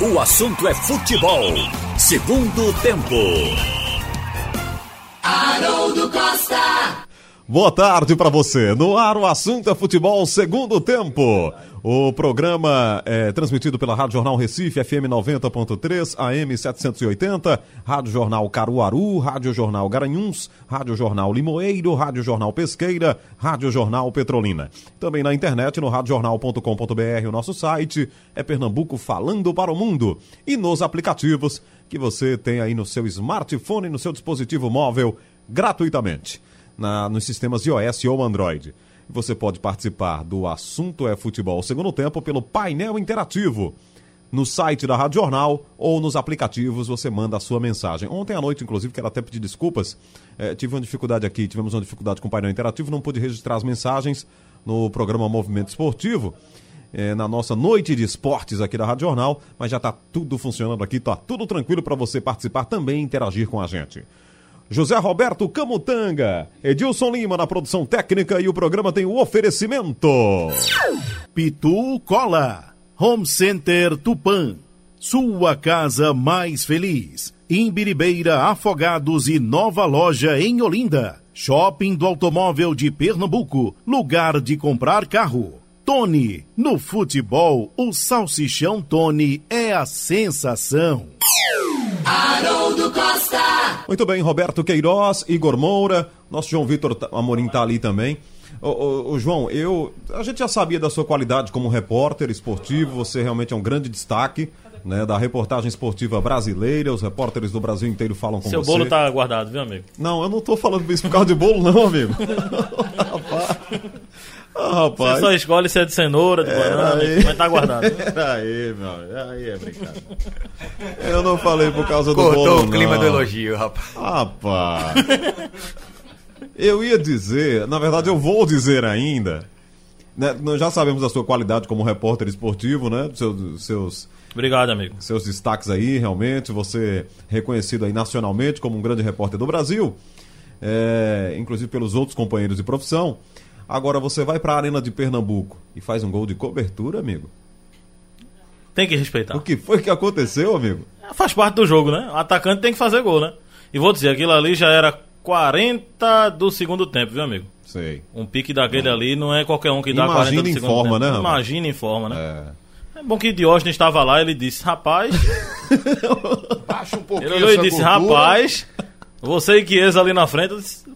O assunto é futebol. Segundo tempo. Haroldo Costa. Boa tarde para você. No ar o assunto é futebol segundo tempo. O programa é transmitido pela Rádio Jornal Recife, FM 90.3, AM 780, Rádio Jornal Caruaru, Rádio Jornal Garanhuns, Rádio Jornal Limoeiro, Rádio Jornal Pesqueira, Rádio Jornal Petrolina. Também na internet no radiojornal.com.br, o nosso site é Pernambuco falando para o mundo. E nos aplicativos que você tem aí no seu smartphone, no seu dispositivo móvel, gratuitamente, na, nos sistemas iOS ou Android. Você pode participar do Assunto é Futebol Segundo Tempo pelo painel interativo. No site da Rádio Jornal ou nos aplicativos você manda a sua mensagem. Ontem à noite, inclusive, quero até pedir desculpas. Eh, tive uma dificuldade aqui, tivemos uma dificuldade com o painel interativo, não pude registrar as mensagens no programa Movimento Esportivo. eh, na nossa noite de esportes aqui da Rádio Jornal, mas já está tudo funcionando aqui, está tudo tranquilo para você participar também e interagir com a gente. José Roberto Camutanga, Edilson Lima na produção técnica e o programa tem o oferecimento. Pitu Cola, Home Center Tupã, sua casa mais feliz. Imbiribeira Afogados e nova loja em Olinda. Shopping do Automóvel de Pernambuco, lugar de comprar carro. Tony, no futebol, o salsichão Tony é a sensação. Haroldo Costa. Muito bem, Roberto Queiroz, Igor Moura, nosso João Vitor Amorim está ali também. Ô, ô, ô, João, eu, a gente já sabia da sua qualidade como repórter esportivo, você realmente é um grande destaque né, da reportagem esportiva brasileira, os repórteres do Brasil inteiro falam com Seu você. bolo tá guardado, viu, amigo? Não, eu não tô falando isso por causa de bolo, não, amigo. rapaz. Rapaz. Você só escolhe se é de cenoura, de banana, aí. amigo, mas tá guardado. Aí, meu, amigo, aí é brincadeira. Eu não falei por causa do Cortou bolo, o clima não. do elogio, rapaz. Rapaz. Eu ia dizer, na verdade eu vou dizer ainda. né, nós já sabemos da sua qualidade como repórter esportivo, né? Seus, seus, Obrigado, amigo. seus destaques aí, realmente. Você reconhecido aí nacionalmente como um grande repórter do Brasil, é, inclusive pelos outros companheiros de profissão. Agora você vai para a Arena de Pernambuco e faz um gol de cobertura, amigo. Tem que respeitar. O que foi que aconteceu, amigo? Faz parte do jogo, né? O atacante tem que fazer gol, né? E vou dizer, aquilo ali já era 40 do segundo tempo, viu, amigo? Sei. Um pique daquele ali não é qualquer um que dá Imagina 40 do em segundo forma, tempo. né, rapaz? Imagina em forma, né? É. É bom que Diógenes estava lá, ele disse, rapaz, Baixa um pouquinho ele e disse, gordura. rapaz, você e Chiesa ali na frente, eu disse,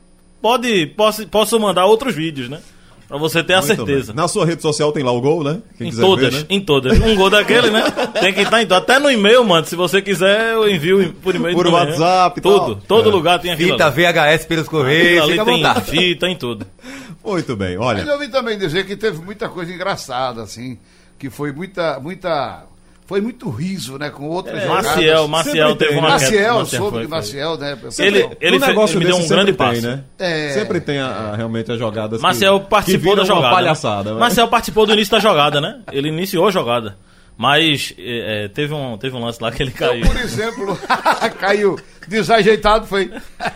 pode, posso, posso mandar outros vídeos, né? Pra você ter a Muito certeza. bem. Na sua rede social tem lá o gol, né? Quem Em quiser todas, ver, né? em todas. Um gol daquele, né? Tem que estar em todas. Até no e-mail, mano. Se você quiser, eu envio por e-mail. Por também, WhatsApp e Tudo. tal. Todo É. lugar tem aquilo Fita. VHS pelos Correios, ali fica à tem vontade. fita, em tudo. Muito bem, Mas olha. eu ouvi também dizer que teve muita coisa engraçada, assim, que foi muita, muita, foi muito riso, né, com outras jogadas. Maciel, Maciel teve uma. Maciel, Maciel soube que. Maciel, né? Ele, ele, um negócio ele me deu um grande passo. tem, né? É. Sempre tem a, a- realmente as jogadas. que- Marcel que participou da viram uma jogada. palhaçada. né? né? Marcel participou do início da jogada, né? Ele iniciou a jogada. Mas é, é, teve, um, teve um lance lá que ele caiu. Por exemplo, caiu desajeitado, foi.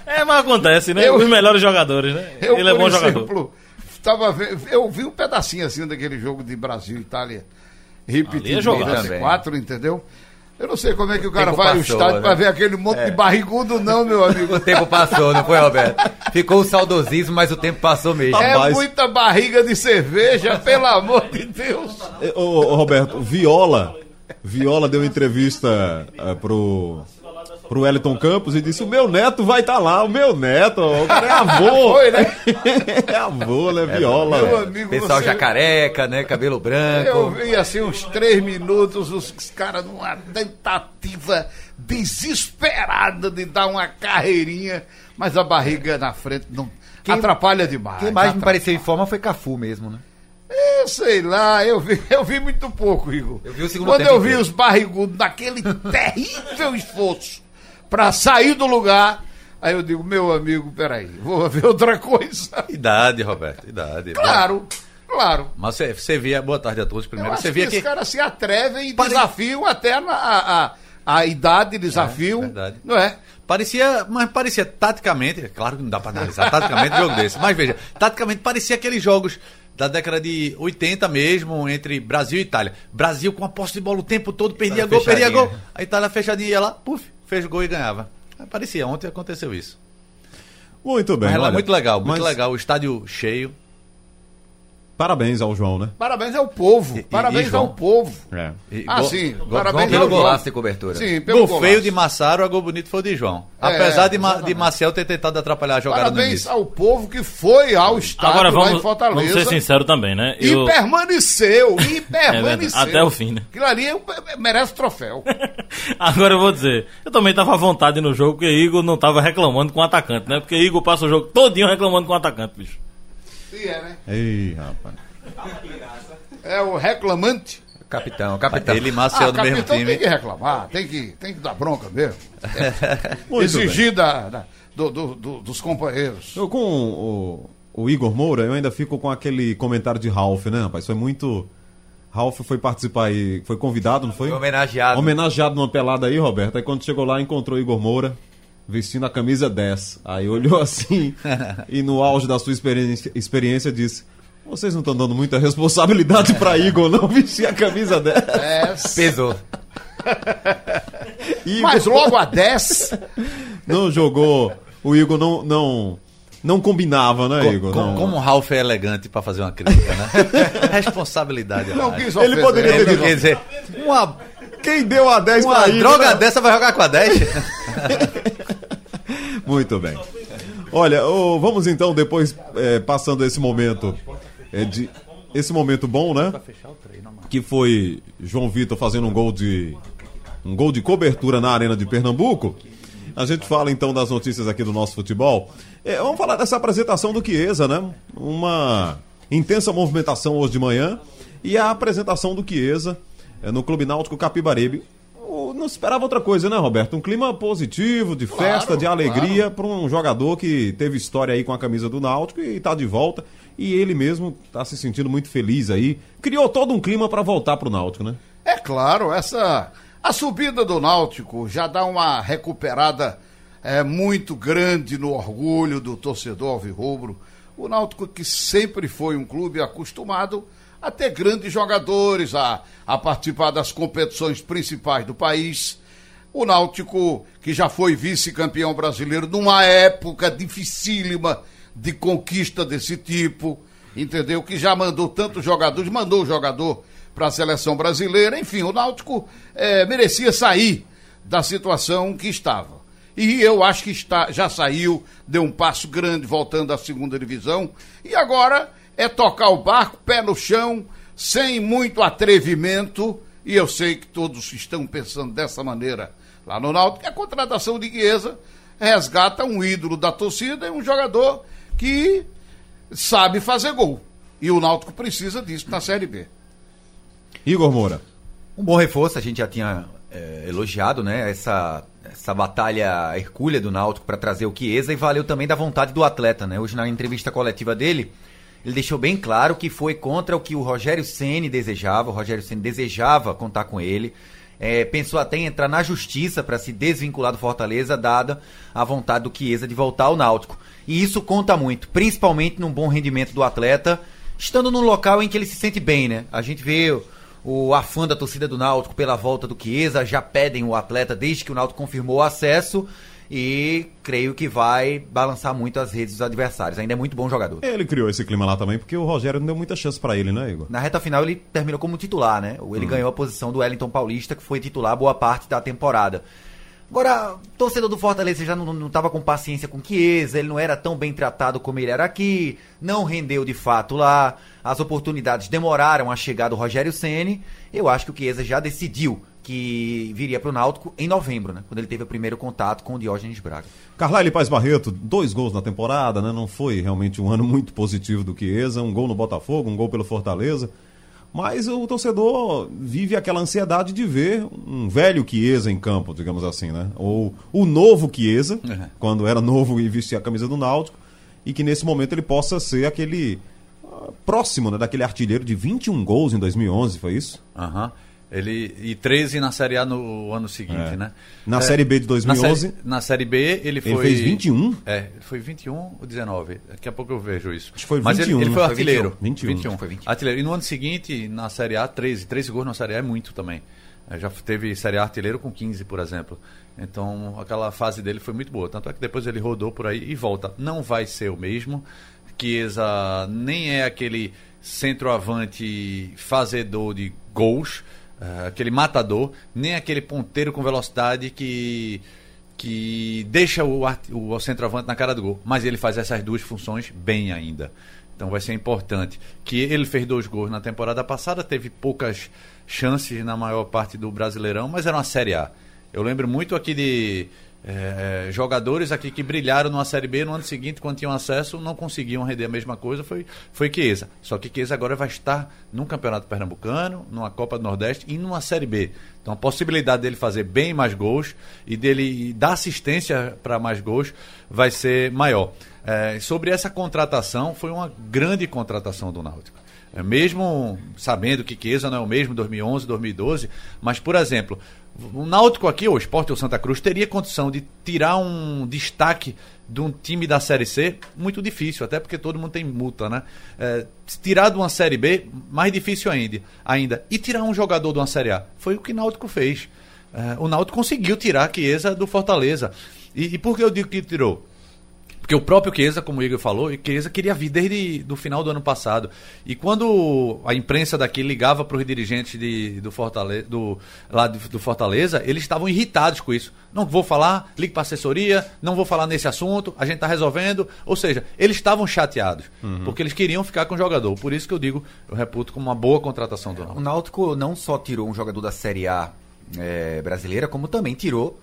É, mas acontece, né? Eu- Os melhores jogadores, né? Eu, ele é bom exemplo, jogador. Tava eu vi um pedacinho assim daquele jogo de Brasil e Itália Ali é quatro, entendeu? Eu não sei como é que o cara vai ao estádio né? pra ver aquele monte de barrigudo, não, meu amigo. O tempo passou, não foi, Roberto? Ficou o saudosismo, mas o tempo passou mesmo. É Rapaz. muita barriga de cerveja, pelo amor de Deus. É, Ô, ô, Roberto, Viola. Viola deu entrevista eh, pro. Pro Wellington Campos e disse: O meu neto vai estar lá, o meu neto, o cara é avô. Foi, né? é avô, né? Viola. Meu amigo, Pessoal você- já careca, né? Cabelo Eu branco. vi assim uns três minutos, os caras numa tentativa desesperada de dar uma carreirinha, mas a barriga na frente não atrapalha demais. Quem mais me pareceu em forma foi Cafu mesmo, né? Eu sei lá, eu vi, eu vi muito pouco, Igor. Eu vi o segundo Quando tempo eu vi inteiro. os barrigudos naquele terrível esforço pra sair do lugar, aí eu digo, meu amigo, peraí, vou ver outra coisa. Idade, Roberto, idade. Claro, claro. Mas você, você via, boa tarde a todos primeiro. Você que via os que. caras se atrevem e Pare- desafiam até a, a, a idade, desafiam, verdade. não é? Parecia, mas parecia taticamente, é claro que não dá pra analisar taticamente um jogo desse, mas veja, taticamente parecia aqueles jogos da década de 80 mesmo, entre Brasil e Itália. Brasil com a posse de bola o tempo todo, perdia Itália gol, perdia fechadinha. gol. A Itália fechadinha ia lá, puf, fez gol e ganhava. Parecia, ontem aconteceu isso. Muito bem. Mas olha, muito legal, muito mas legal. O estádio cheio. Parabéns ao João, né? Parabéns ao povo. E- e- Parabéns e ao povo. É. E Ah, gol- sim. gol- Parabéns pelo ao João. golaço de cobertura. Sim, pelo Gol golaço. feio de Massaro, a gol bonito foi o de João. É, Apesar de, Ma- de. Maciel ter tentado atrapalhar a jogada no Parabéns ao povo que foi ao estádio Agora lá em vamos, Fortaleza. vamos ser sinceros também, né? E Eu- permaneceu, e É permaneceu. verdade, até o fim, né? Aquilo ali é- merece troféu. Agora eu vou dizer, eu também tava à vontade no jogo, porque Igor não tava reclamando com o atacante, né? Porque Igor passa o jogo todinho reclamando com o atacante, bicho. É, né? Ei, rapaz. É o reclamante. Capitão, capitão. Ele e Maciel Ah, no mesmo capitão time. tem que reclamar, tem que, tem que dar bronca mesmo. Muito Exigir da, da- do- do- do- dos companheiros. Eu com o, o Igor Moura, eu ainda fico com aquele comentário de Ralph, né, rapaz? Foi muito. Ralph foi participar aí, foi convidado, não foi? Foi homenageado. Homenageado numa pelada aí, Roberto. Aí quando chegou lá, encontrou o Igor Moura vestindo a camisa 10. Aí olhou assim e no auge da sua experiência, experiência disse: Vocês não estão dando muita responsabilidade pra Igor, não vestir a camisa 10. É, Pesou. Igor mas logo a 10, não jogou. O Igor não. não não combinava, né, Igor? Com- Não. como o Ralf é elegante pra fazer uma crítica, né? Responsabilidade. não quis Ele poderia ter dito- quer dizer, uma, Quem deu a 10 uma pra Igor? droga né? dessa vai jogar com a 10? Muito bem. Olha, ô, vamos então, depois, é, passando esse momento é, de. Esse momento bom, né? Que foi João Vitor fazendo um gol de. Um gol de cobertura na Arena de Pernambuco. A gente fala então das notícias aqui do nosso futebol. É, vamos falar dessa apresentação do Chiesa, né? Uma intensa movimentação hoje de manhã. E a apresentação do Chiesa é, no Clube Náutico Capibaribe. O- Não esperava outra coisa, né, Roberto? Um clima positivo, de festa, de alegria para um jogador que teve história aí com a camisa do Náutico e tá de volta. E ele mesmo tá se sentindo muito feliz aí. Criou todo um clima para voltar pro Náutico, né? É claro, essa a subida do Náutico já dá uma recuperada é, muito grande no orgulho do torcedor alvirrubro. O Náutico que sempre foi um clube acostumado a ter grandes jogadores, a, a participar das competições principais do país. O Náutico, que já foi vice-campeão brasileiro numa época dificílima de conquista desse tipo, entendeu? Que já mandou tantos jogadores, mandou o jogador para a seleção brasileira. Enfim, o Náutico eh, merecia sair da situação que estava. E eu acho que está, já saiu, deu um passo grande voltando à segunda divisão. E agora é tocar o barco, pé no chão, sem muito atrevimento. E eu sei que todos estão pensando dessa maneira lá no Náutico. que A contratação de Chiesa resgata um ídolo da torcida e um jogador que sabe fazer gol. E o Náutico precisa disso na Série B. Igor Moura. Um bom reforço, a gente já tinha é, elogiado, né? Essa, essa batalha hercúlea do Náutico para trazer o Chiesa e valeu também da vontade do atleta, né? Hoje na entrevista coletiva dele, ele deixou bem claro que foi contra o que o Rogério Ceni desejava. O Rogério Ceni desejava contar com ele. É, pensou até em entrar na justiça para se desvincular do Fortaleza, dada a vontade do Chiesa de voltar ao Náutico. E isso conta muito, principalmente num bom rendimento do atleta, estando num local em que ele se sente bem, né? A gente vê o- afã da torcida do Náutico pela volta do Chiesa, já pedem o atleta desde que o Náutico confirmou o acesso e creio que vai balançar muito as redes dos adversários. Ainda é muito bom jogador. Ele criou esse clima lá também, porque o Rogério não deu muita chance para ele, né, Igor? Na reta final ele terminou como titular, né? Ele ganhou a posição do Wellington Paulista, que foi titular boa parte da temporada. Agora, torcedor do Fortaleza já não, não tava com paciência com o Chiesa, ele não era tão bem tratado como ele era aqui, não rendeu de fato lá, as oportunidades demoraram a chegar do Rogério Ceni. Eu acho que o Chiesa já decidiu que viria pro Náutico em novembro, né? Quando ele teve o primeiro contato com o Diógenes Braga. Carlyle Paz Barreto, dois gols na temporada, né? Não foi realmente um ano muito positivo do Chiesa, um gol no Botafogo, um gol pelo Fortaleza. Mas o torcedor vive aquela ansiedade de ver um velho Chiesa em campo, digamos assim, né? Ou o novo Chiesa, Uhum. quando era novo e vestia a camisa do Náutico, e que nesse momento ele possa ser aquele ah, próximo, né, daquele artilheiro de 21 gols em 2011, foi isso? Aham. Ele, e 13 na Série A no ano seguinte, É. né? Na É, Série B de 2011, Na série, na série B, ele foi. ele fez 21? É, foi 21 ou 19. Daqui a pouco eu vejo isso. Acho que foi Mas ele, 21, ele foi artilheiro. 21. 21. Foi 21. Artilheiro. E no ano seguinte, na Série A, 13. 13 gols na Série A é muito também. É, Já teve Série A artilheiro com 15, por exemplo. Então, aquela fase dele foi muito boa. Tanto é que depois ele rodou por aí e volta. Não vai ser o mesmo. Chiesa nem é aquele centroavante fazedor de gols, eh, aquele matador, nem aquele ponteiro com velocidade que que deixa o, o centroavante na cara do gol. Mas ele faz essas duas funções bem ainda. Então vai ser importante. Que ele fez dois gols na temporada passada, teve poucas chances na maior parte do Brasileirão, mas era uma Série A. Eu lembro muito aqui de eh, jogadores aqui que brilharam numa Série B no ano seguinte, quando tinham acesso, não conseguiam render a mesma coisa, foi, foi Chiesa. Só que Chiesa agora vai estar num Campeonato Pernambucano, numa Copa do Nordeste e numa Série B. Então a possibilidade dele fazer bem mais gols e dele dar assistência para mais gols vai ser maior. Eh, sobre essa contratação, foi uma grande contratação do Náutico. É, mesmo sabendo que Chiesa não é o mesmo 2011, 2012, mas, por exemplo, o Náutico aqui, o Sport ou Santa Cruz, teria condição de tirar um destaque de um time da Série C muito difícil, até porque todo mundo tem multa, né? É, tirar de uma Série B, mais difícil ainda, ainda. E tirar um jogador de uma Série A. Foi o que o Náutico fez. É, o Náutico conseguiu tirar Chiesa do Fortaleza. E, e por que eu digo que tirou? Porque o próprio Chiesa, como o Igor falou, e Chiesa queria vir desde do final do ano passado. E quando a imprensa daqui ligava para os dirigentes de, do, Fortaleza, do, lá do, do Fortaleza, eles estavam irritados com isso. Não vou falar, ligue para assessoria, não vou falar nesse assunto, a gente está resolvendo. Ou seja, eles estavam chateados, porque eles queriam ficar com o jogador. Por isso que eu digo, eu reputo como uma boa contratação do O Náutico. Náutico não só tirou um jogador da Série A eh, brasileira, como também tirou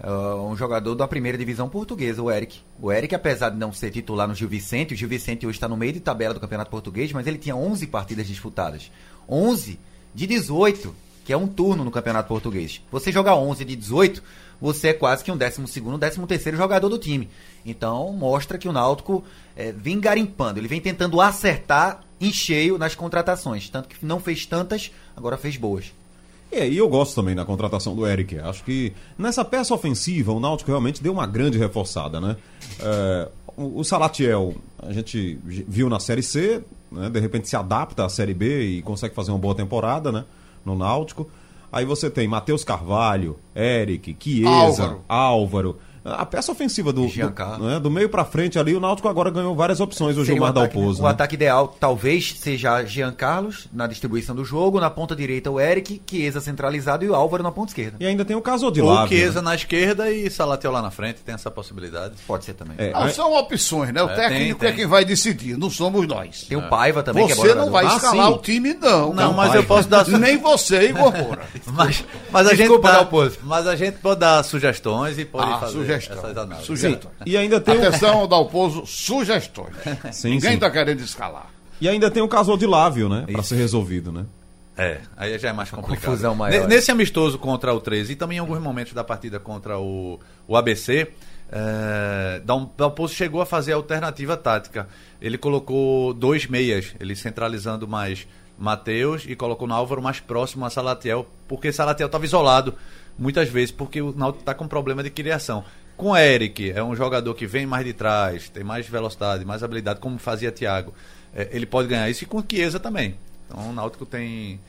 ah, um jogador da primeira divisão portuguesa, o Eric. O Eric, apesar de não ser titular no Gil Vicente, o Gil Vicente hoje está no meio de tabela do Campeonato Português, mas ele tinha 11 partidas disputadas. 11 de 18, que é um turno no Campeonato Português. Você jogar 11 de 18, você é quase que um 12º, 13º jogador do time. Então, mostra que o Náutico eh, vem garimpando, ele vem tentando acertar em cheio nas contratações. Tanto que não fez tantas, agora fez boas. É, e eu gosto também da contratação do Eric. Acho que nessa peça ofensiva o Náutico realmente deu uma grande reforçada, né? É, o, o Salatiel, a gente viu na Série C, né? de repente se adapta à Série B e consegue fazer uma boa temporada, né? No Náutico. Aí você tem Matheus Carvalho, Eric, Chiesa, Álvaro. Álvaro. A peça ofensiva do, do, né, do meio pra frente ali, o Náutico agora ganhou várias opções, o Seria Gilmar o ataque, Dalpozo. O né? ataque ideal talvez seja Jean Carlos na distribuição do jogo, na ponta direita o Eric, Chiesa centralizado e o Álvaro na ponta esquerda. E ainda tem o caso de Ou Lávio, Chiesa né? na esquerda e Salatiel lá na frente, tem essa possibilidade. Pode ser também. É, Não, aí- são opções, né? O É, técnico tem, é tem. quem vai decidir, não somos nós. Tem o Paiva também, que é Você não vai Ah, escalar sim. o time, não. Não, mas pai. eu posso dar. Nem você, Igor Moura. Mas, mas a gente Desculpa, dá, Dalpozo. mas a gente pode dar sugestões e pode Ah, fazer sugestão. análises. Sugestão. E ainda tem o, Atenção, Dalpozo, sugestões. Sim, Ninguém está querendo escalar. e ainda tem o caso de Lávio, né? Pra Isso. ser resolvido, né? É, aí já é mais complicado. confusão maior. Ne- Nesse amistoso contra o 13 e também em alguns momentos da partida contra o, o ABC, é, Dal- Dalpozo chegou a fazer a alternativa tática. Ele colocou dois meias, ele centralizando mais Matheus e colocou no Álvaro mais próximo a Salatiel, porque Salatiel estava isolado muitas vezes, porque o Náutico está com problema de criação. Com Eric, é um jogador que vem mais de trás, tem mais velocidade, mais habilidade, como fazia Thiago. É, ele pode ganhar isso e com Chiesa também. Então o Náutico tem,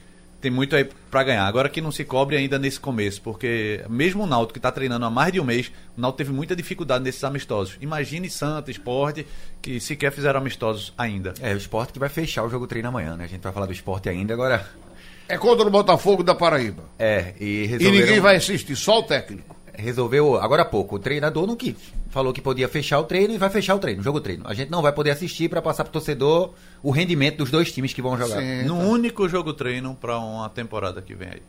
tem muito aí para ganhar. Agora que não se cobre ainda nesse começo, porque mesmo o Náutico que está treinando há mais de um mês, o Náutico teve muita dificuldade nesses amistosos. Imagine Santa, Esporte, que sequer fizeram amistosos ainda. É, o esporte que vai fechar o jogo treino amanhã, né? A gente vai falar do esporte ainda, agora. É contra o Botafogo da Paraíba. É, e E resolveram... ninguém vai assistir, só o técnico. Resolveu, agora há pouco, o treinador não quis. Falou que podia fechar o treino e vai fechar o treino, o jogo treino. A gente não vai poder assistir para passar pro torcedor o rendimento dos dois times que vão jogar. Sim. No único jogo treino para uma temporada que vem aí.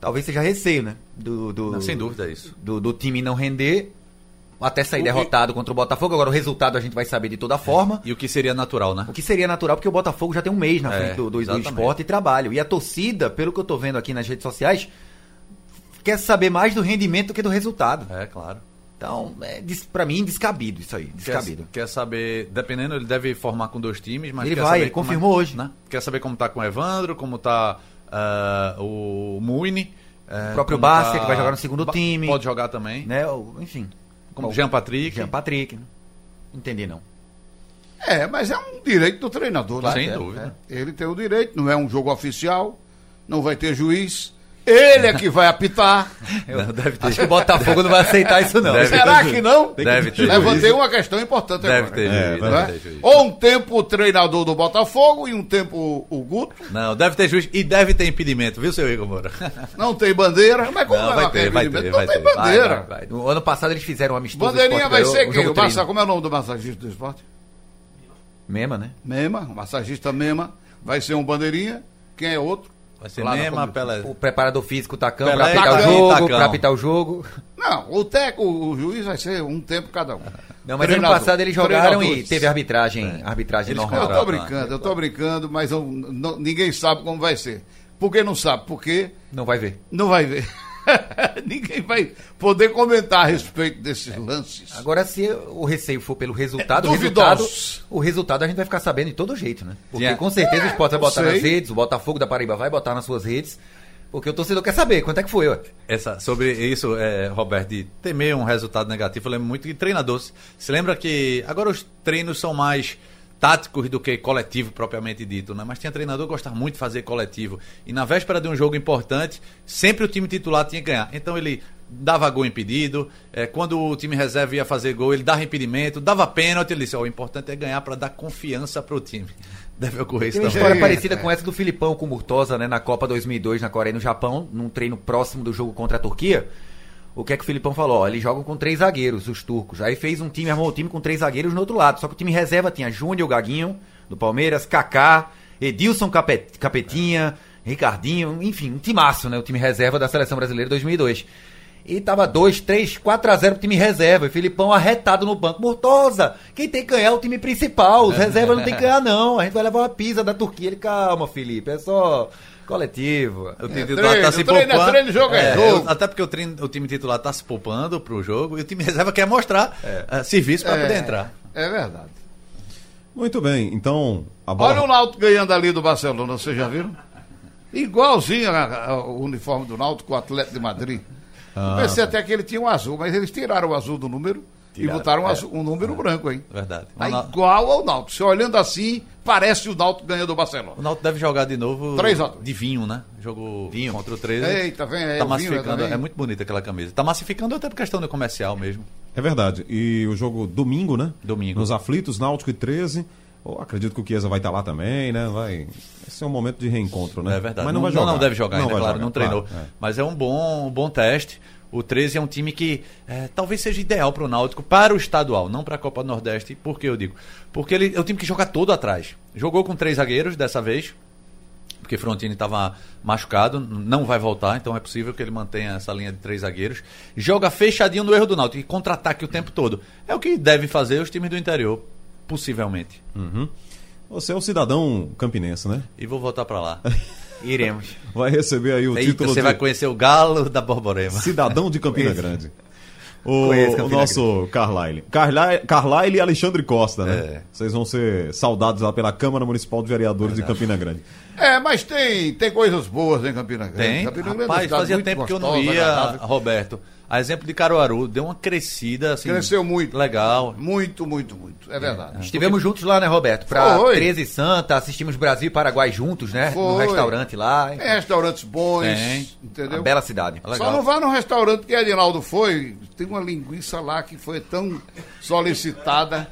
Talvez seja receio, né? Do, do- Não, sem dúvida é isso. Do, do time não render, até sair derrotado contra o Botafogo. Agora o resultado a gente vai saber de toda forma. E o que seria natural, né? O que seria natural, porque o Botafogo já tem um mês na É, frente do, do, do exatamente. esporte e trabalho. E a torcida, pelo que eu tô vendo aqui nas redes sociais, quer saber mais do rendimento do que do resultado. É, claro. Então, é, pra mim, descabido isso aí. Descabido. Quer, quer saber, dependendo, ele deve formar com dois times, mas Ele quer vai, saber ele é- confirmou hoje. né? Quer saber como tá com o Evandro, como tá ah, o Muine. eh, O próprio como Bárcia, que vai jogar no segundo Ba- time. Pode jogar também. Né? Enfim. Como O- Jean Patrick. Jean Patrick. né? Entendi, não. É, mas é um direito do treinador. né? Sem É, dúvida. é. Ele tem o direito, não é um jogo oficial, não vai ter juiz. Ele é que vai apitar. Não, deve ter. Acho que o Botafogo não vai aceitar isso, não. Deve Será ter que não? Deve ter. Levantei uma questão importante Deve agora. ter É, juiz. não deve é? ter juiz. Ou um tempo o treinador do Botafogo e um tempo o Guto. Não, deve ter juiz e deve ter impedimento, viu, seu Igor Moura? Não tem bandeira. Mas como Não, vai, vai lá ter, ter vai impedimento? ter, Não vai tem ter. Vai, bandeira. vai, vai. No ano passado eles fizeram um amistoso. Bandeirinha vai ser quem? O massa, como é o nome do massagista do esporte? Mema, né? Mema, o massagista Mema. Vai ser um bandeirinha. Quem é outro? Vai ser Lá na Nema, condução. Pelé. O preparador físico, o Tacão, Pelé, pra apitar o Tacão, jogo, Tacão. pra apitar o jogo. Não, o teco, o juiz vai ser um tempo cada um. Não, mas Treinador, ano passado eles jogaram e teve arbitragem, arbitragem Eles normal. Eu tô brincando, eu tô brincando, mas eu- não- ninguém sabe como vai ser. Por que não sabe? Porque Não vai ver. não vai ver. ninguém vai poder comentar a respeito desses lances. Agora, se o receio for pelo resultado, É o resultado, o resultado a gente vai ficar sabendo de todo jeito, né? Porque com certeza o Sport vai botar sei. nas redes, o Botafogo da Paraíba vai botar nas suas redes, porque o torcedor quer saber quanto é que foi, ó. Essa, sobre isso, é, Roberto, de temer um resultado negativo, eu lembro muito de treinador. Se se lembra que agora os treinos são mais táticos do que coletivo propriamente dito, né? Mas tinha treinador que gostava muito de fazer coletivo. E na véspera de um jogo importante, sempre o time titular tinha que ganhar. Então ele dava gol impedido, é, quando o time reserva ia fazer gol, ele dava impedimento, dava pênalti, ele disse, ó, o importante é ganhar para dar confiança pro time. Deve ocorrer isso Tem uma também. história parecida é. com essa do Filipão com o Murtosa, né, na Copa 2002 na Coreia e no Japão, num treino próximo do jogo contra a Turquia. O que é que o Filipão falou? Ó, eles jogam com três zagueiros, os turcos. Aí fez um time, armou um time com três zagueiros no outro lado. Só que o time reserva tinha Júnior Gaguinho, do Palmeiras, Kaká, Edilson Capet- Capetinha, Ricardinho, enfim, um timaço, né? O time reserva da Seleção Brasileira 2002. E tava 2, 3, 4 a 0 pro time reserva. E Filipão arretado no banco. Mortosa, quem tem que ganhar é o time principal. Os reservas não tem que ganhar, não. A gente vai levar uma pisa da Turquia. Ele, calma, Felipe, é só coletivo. O time É, titular treino, tá se treino é poupando. treino, jogo é jogo. Até porque o, treino- o time titular tá se poupando pro jogo e o time reserva quer mostrar eh, serviço para poder entrar. É verdade. Muito bem, então a bola. Olha o Náutico ganhando ali do Barcelona, vocês já viram? Igualzinho o uniforme do Náutico com o Atlético de Madrid. Ah, Eu pensei até que ele tinha um azul, mas eles tiraram o azul do número Tiraram, e botaram um, é. um número branco, hein? Verdade. Tá O Nau- igual ao Náutico. Se olhando assim, parece o Náutico ganhando do Barcelona. O Náutico deve jogar de novo Três a de vinho, né? Jogo Vinho. contra o 13. Eita, vem aí, tá o vinho, massificando. É muito bonita aquela camisa. Tá massificando até por questão de comercial mesmo. É verdade. E o jogo domingo, né? Domingo. Nos aflitos, Náutico e 13. Eu acredito que o Chiesa vai estar lá também, né? Vai. Esse é um momento de reencontro, né? É verdade. Mas não, vai jogar. Não, deve jogar ainda, vai claro, jogar, não treinou. claro, é. Mas é um bom, um bom teste. O 13 é um time que é, talvez seja ideal para o Náutico, para o estadual, não para a Copa do Nordeste. Por que eu digo? Porque ele é um time que joga todo atrás. Jogou com três zagueiros dessa vez, porque Frontini estava machucado, não vai voltar, então é possível que ele mantenha essa linha de três zagueiros. Joga fechadinho no erro do Náutico e contra-ataque o tempo todo. É o que devem fazer os times do interior, possivelmente. Você é um cidadão campinense, né? E vou voltar para lá. Iremos. Vai receber aí o Eita, título você de vai conhecer o Galo da Borborema. cidadão de Campina Grande. O, Conheço o Campina nosso Carlyle. Carlyle. Carlyle e Alexandre Costa, né? É. Vocês vão ser saudados lá pela Câmara Municipal de Vereadores de Campina Grande. É, mas tem, tem coisas boas em Campina Grande. Tem. Campina Grande é Rapaz, cidade fazia tempo que eu não gostosa, ia, agradável. Roberto. A exemplo de Caruaru, deu uma crescida assim. Cresceu muito. Legal. Muito, muito, muito. É verdade. Estivemos juntos lá, né, Roberto? Pra Foi. 13 Santa, assistimos Brasil e Paraguai juntos, né? No Foi. restaurante lá. Tem restaurantes bons, Tem. entendeu? Uma bela cidade. Legal. Só não vá num restaurante que Edinaldo foi, tem uma linguiça lá que foi tão solicitada.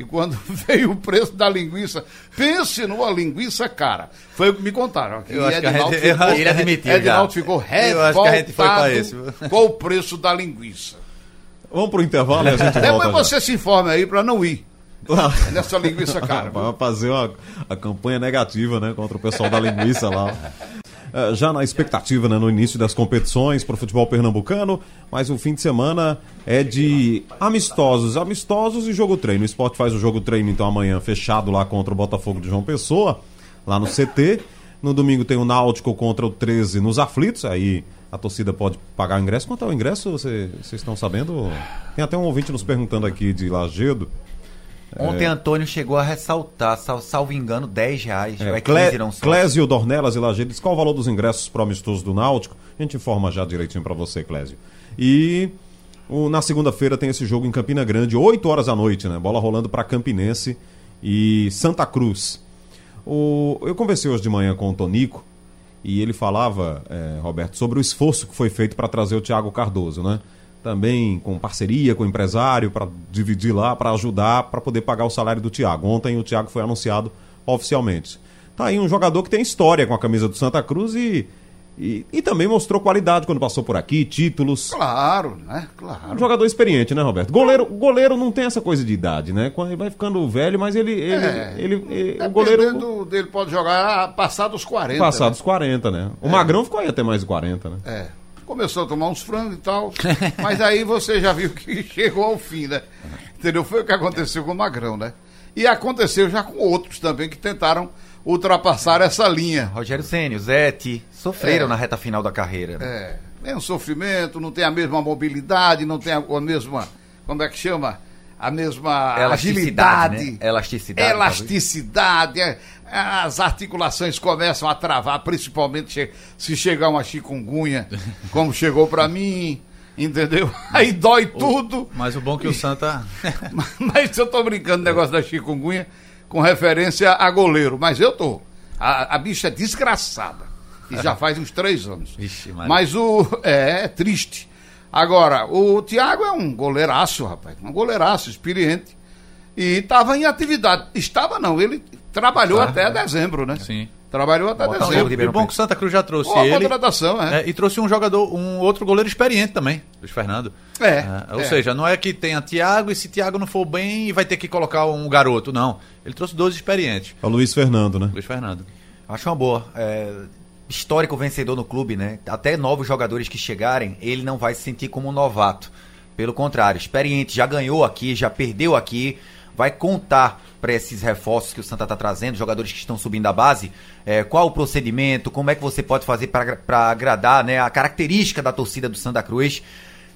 E quando veio o preço da linguiça, pense numa linguiça cara. Foi o que me contaram. aqui. Eu acho que a Edinaldo gente- eu ficou, que ele admitiu já. Edinaldo ficou Eu acho que a gente foi pra revoltado esse. com o preço da linguiça. Vamos pro intervalo e a gente volta. Depois já. você se informe aí para não ir nessa linguiça cara. Vai fazer uma, a campanha negativa, né, contra o pessoal da linguiça lá. É, já na expectativa, né, no início das competições para o futebol pernambucano, mas o fim de semana é de amistosos, amistosos e jogo treino. O esporte faz o jogo treino então amanhã fechado lá contra o Botafogo de João Pessoa, lá no CT. No domingo tem o Náutico contra o 13 nos aflitos, aí a torcida pode pagar o ingresso. Quanto é o ingresso, você- vocês estão sabendo? Tem até um ouvinte nos perguntando aqui de Lagedo. Ontem Antônio chegou a ressaltar, sal, salvo engano, 10 reais. É, É, Cle- 15 não só. Clésio Dornelas e Lajeiro diz qual o valor dos ingressos para o amistoso do Náutico. A gente informa já direitinho para você, Clésio. E o- na segunda-feira tem esse jogo em Campina Grande, 8 horas da noite, né? Bola rolando para Campinense e Santa Cruz. O- eu conversei hoje de manhã com o Tonico e ele falava, eh, Roberto, sobre o esforço que foi feito para trazer o Thiago Cardoso, né? Também com parceria com o empresário para dividir lá, para ajudar, para poder pagar o salário do Thiago. Ontem o Thiago foi anunciado oficialmente. Tá aí um jogador que tem história com a camisa do Santa Cruz e, e, e também mostrou qualidade quando passou por aqui, títulos. Claro, né? Um Claro. jogador experiente, né, Roberto? Goleiro, goleiro não tem essa coisa de idade, né? Quando ele vai ficando velho, mas ele. ele, É. ele- ele- o goleiro. Dele pode jogar passado os 40. Passado né? dos 40, né? O Magrão ficou aí até mais de 40, né? É. Começou a tomar uns frangos e tal. mas aí você já viu que chegou ao fim, né? Entendeu? Foi o que aconteceu com o Magrão, né? E aconteceu já com outros também que tentaram ultrapassar essa linha. Rogério Ceni, Zete, sofreram É. na reta final da carreira. né? É. Um sofrimento, não tem a mesma mobilidade, não tem a, a mesma. Como é que chama? A mesma Elasticidade, agilidade. né? Elasticidade, Elasticidade. é, as articulações começam a travar, principalmente se chegar uma chikungunya, como chegou pra mim, entendeu? Aí dói tudo. Mas o bom é que o Santa. Mas eu tô brincando negócio da chikungunya com referência a goleiro, mas eu tô. A, a bicha é desgraçada. E já faz uns três anos. Maria. mas o. É, é triste. Agora, o Thiago é um goleiraço, rapaz. Um goleiraço, experiente. E estava em atividade. Estava não, ele trabalhou até dezembro, né? Sim. Trabalhou até um dezembro. de E o bom é que o Santa Cruz já trouxe Boa ele. contratação, é. É, e trouxe um jogador, um outro goleiro experiente também, Luiz Fernando. É, ou é. seja, não é que tenha Thiago e se Thiago não for bem vai ter que colocar um garoto, não. Ele trouxe dois experientes. É o Luiz Fernando, né? Luiz Fernando. Acho uma boa. É, histórico vencedor no clube, né? Até novos jogadores que chegarem, ele não vai se sentir como um novato. Pelo contrário, experiente, já ganhou aqui, já perdeu aqui, vai contar para esses reforços que o Santa está trazendo, jogadores que estão subindo da base, é, qual o procedimento, como é que você pode fazer para agradar né, a característica da torcida do Santa Cruz.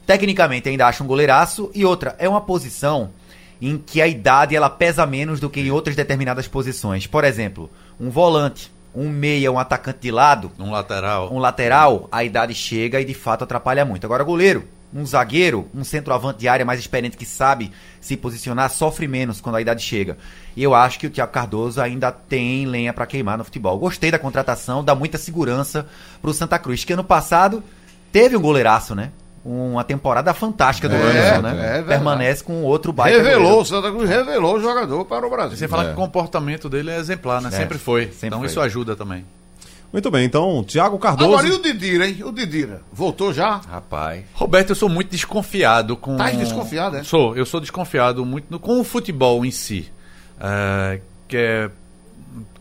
Tecnicamente ainda acho um goleiraço e outra, é uma posição em que a idade ela pesa menos do que em outras determinadas posições. Por exemplo, um volante, um meia, um atacante de lado, Um lateral. um lateral, a idade chega e de fato atrapalha muito. Agora, goleiro, um zagueiro, um centroavante de área mais experiente que sabe se posicionar, sofre menos quando a idade chega. E eu acho que o Thiago Cardoso ainda tem lenha para queimar no futebol. Gostei da contratação, dá muita segurança pro Santa Cruz, que ano passado teve um goleiraço, né? Uma temporada fantástica do É, Anderson, né? é verdade. Permanece com outro baita revelou, goleiro. o Santa Cruz revelou o jogador para o Brasil. Você fala que o comportamento dele é exemplar, né? É, sempre foi. sempre então foi. isso ajuda também. Muito bem, então, Thiago Cardoso. Agora e o Didira, hein? O Didira. Voltou já? Rapaz. Roberto, eu sou muito desconfiado com. Tá desconfiado, é? Sou, eu sou desconfiado muito no- com o futebol em si. É, que é-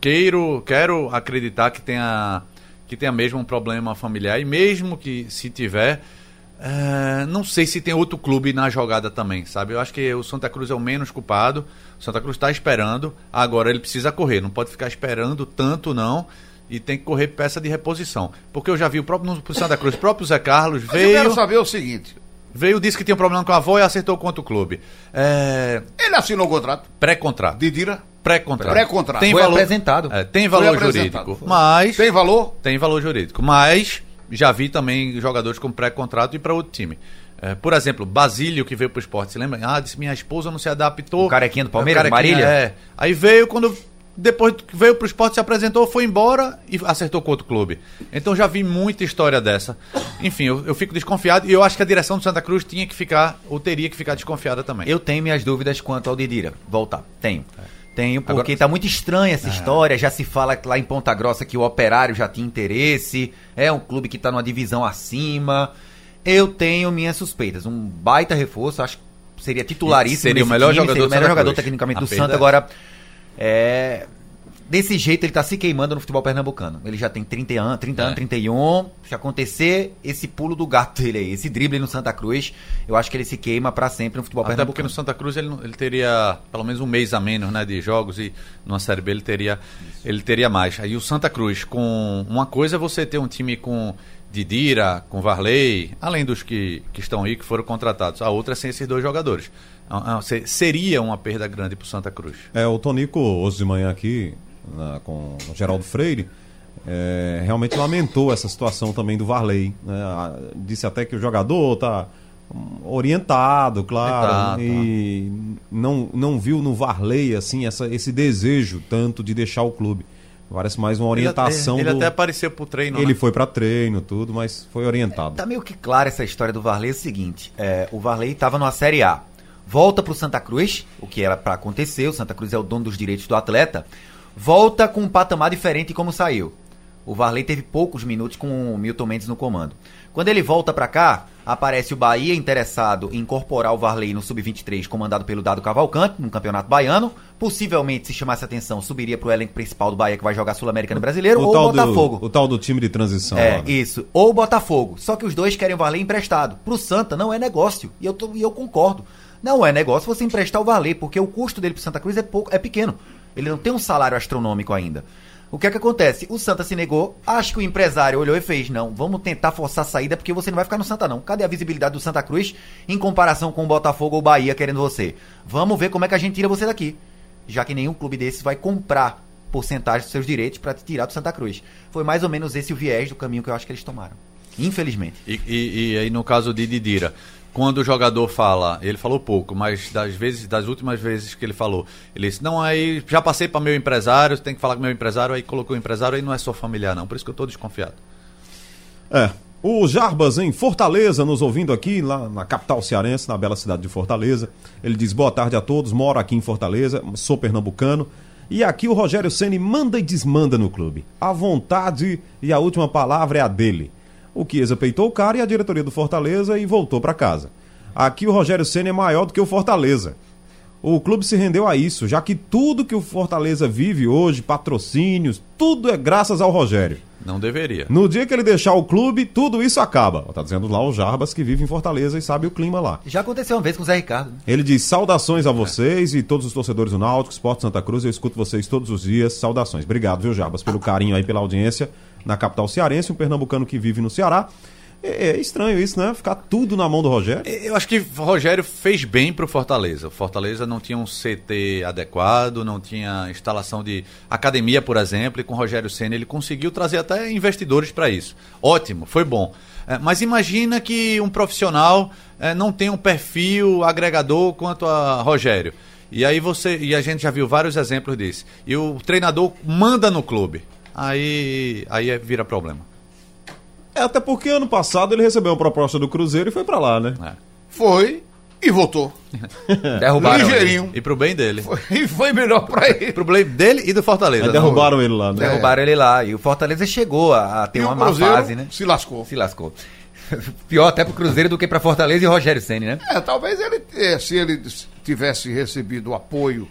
queiro, quero acreditar que tenha, que tenha mesmo um problema familiar, e mesmo que se tiver. é, não sei se tem outro clube na jogada também, sabe? Eu acho que o Santa Cruz é o menos culpado. O Santa Cruz está esperando, agora ele precisa correr. Não pode ficar esperando tanto, não. E tem que correr peça de reposição. Porque eu já vi o próprio no pro Santa Cruz, o próprio Zé Carlos Mas eu veio. quero saber o seguinte: Veio, disse que tinha um problema com a avó e acertou contra o clube. É, ele assinou o contrato? pré-contrato. Didira? Pré-contrato. Pré-contrato. Tem Foi valor, apresentado. É, tem Foi valor apresentado. jurídico. Mas. Tem valor? Tem valor jurídico. Mas já vi também jogadores com pré-contrato e para outro time. É, por exemplo, Basílio, que veio pro esporte. Você lembra? Ah, disse minha esposa não se adaptou. O carequinha do Palmeiras, O carequinha, Marília? É. Aí veio, quando. Depois que veio pro esporte, se apresentou, foi embora e acertou com outro clube. Então já vi muita história dessa. Enfim, eu, eu fico desconfiado e eu acho que a direção do Santa Cruz tinha que ficar, ou teria que ficar desconfiada também. Eu tenho minhas dúvidas quanto ao Didira. Voltar. Tenho. Tenho, porque Agora- tá muito estranha essa história. Já se fala lá em Ponta Grossa que o operário já tinha interesse. É um clube que tá numa divisão acima. Eu tenho minhas suspeitas. Um baita reforço, acho que seria titularíssimo. Seria o melhor time, jogador seria o melhor jogador tecnicamente A do Santa. Agora, é, desse jeito ele tá se queimando no futebol pernambucano. Ele já tem 30 anos, 30 É. anos, 31. Se acontecer esse pulo do gato dele aí, esse drible no Santa Cruz, eu acho que ele se queima pra sempre no futebol Até porque pernambucano. no Santa Cruz ele, ele teria pelo menos um mês a menos né, de jogos e numa Série B ele teria, ele teria mais. Aí o Santa Cruz, com uma coisa é você ter um time com Didira, com Varley, além dos que, que estão aí, que foram contratados. A outra é sem esses dois jogadores. Ah, ah, se- seria uma perda grande para o Santa Cruz. É, o Tonico, hoje de manhã aqui, na- com o Geraldo Freire, é, realmente lamentou essa situação também do Varley. né? Ah, Disse até que o jogador tá hum, orientado, claro, Tá, tá. e não, não viu no Varley assim, essa, esse desejo tanto de deixar o clube. Parece mais uma orientação Ele, ele do... até apareceu pro treino, Ele né? foi para treino, tudo, mas foi orientado. Tá meio que clara essa história do Varley é o seguinte: é, o Varley estava numa Série A, volta pro Santa Cruz, o que era pra acontecer, o Santa Cruz é o dono dos direitos do atleta, volta com um patamar diferente como saiu. O Varley teve poucos minutos com o Milton Mendes no comando. Quando ele volta pra cá, aparece o Bahia interessado em incorporar o Varley no Sub-23, comandado pelo Dado Cavalcante, no Campeonato Baiano. Possivelmente, se chamasse atenção, subiria pro elenco principal do Bahia, que vai jogar Sul-Americano Brasileiro, ou o tal Botafogo. Do, o tal do time de transição. É, lá, né? isso. Ou o Botafogo. Só que os dois querem o Varley emprestado. Pro Santa não é negócio. E eu, tô- e eu concordo. Não é negócio você emprestar o Varley, porque o custo dele pro Santa Cruz é, pouco, é pequeno. Ele não tem um salário astronômico ainda. O que é que acontece? O Santa se negou, acho que o empresário olhou e fez, não, vamos tentar forçar a saída porque você não vai ficar no Santa não. Cadê a visibilidade do Santa Cruz em comparação com o Botafogo ou o Bahia querendo você? Vamos ver como é que a gente tira você daqui. Já que nenhum clube desses vai comprar porcentagem dos seus direitos para te tirar do Santa Cruz. Foi mais ou menos esse o viés do caminho que eu acho que eles tomaram. Infelizmente. E, e- e aí no caso de Didira, quando o jogador fala, ele falou pouco, mas das vezes, das últimas vezes que ele falou, ele disse, não, aí já passei para meu empresário, tem que falar com meu empresário, aí colocou o empresário, aí não é só familiar não, por isso que eu tô desconfiado. É. O Jarbas em Fortaleza, nos ouvindo aqui, lá na capital cearense, na bela cidade de Fortaleza. Ele diz: boa tarde a todos, moro aqui em Fortaleza, sou pernambucano. E aqui o Rogério Ceni manda e desmanda no clube. A vontade e a última palavra é a dele. O Chiesa peitou o cara e a diretoria do Fortaleza e voltou para casa. Aqui o Rogério Ceni é maior do que o Fortaleza. O clube se rendeu a isso, já que tudo que o Fortaleza vive hoje, patrocínios, tudo é graças ao Rogério. Não deveria. No dia que ele deixar o clube, tudo isso acaba. Tá dizendo lá o Jarbas que vive em Fortaleza e sabe o clima lá. Já aconteceu uma vez com o Zé Ricardo. Ele diz saudações a vocês e todos os torcedores do Náutico, Esporte Santa Cruz. Eu escuto vocês todos os dias. Saudações. Obrigado, viu, Jarbas, pelo carinho aí, pela audiência na capital cearense, um pernambucano que vive no Ceará. É, é estranho isso, né? Ficar tudo na mão do Rogério. Eu acho que o Rogério fez bem pro Fortaleza. O Fortaleza não tinha um CT adequado, não tinha instalação de academia, por exemplo, e com o Rogério Senna ele conseguiu trazer até investidores para isso. Ótimo, foi bom. É, mas imagina que um profissional é, não tem um perfil agregador quanto a Rogério. E aí você. E a gente já viu vários exemplos disso. E o treinador manda no clube. Aí, aí é- vira problema. É, até porque ano passado ele recebeu uma proposta do Cruzeiro e foi pra lá, né? É. Foi e voltou. Derrubaram. ele. Ligeirinho. E pro bem dele. E foi melhor pra ele. Pro bem dele e do Fortaleza. Aí derrubaram ele lá, né? Derrubaram ele lá. E o Fortaleza chegou a, a ter E uma o má fase, né? se lascou. Se lascou. Pior até pro Cruzeiro do que pra Fortaleza e Rogério Senni, né? É, talvez ele, eh, se ele tivesse recebido o apoio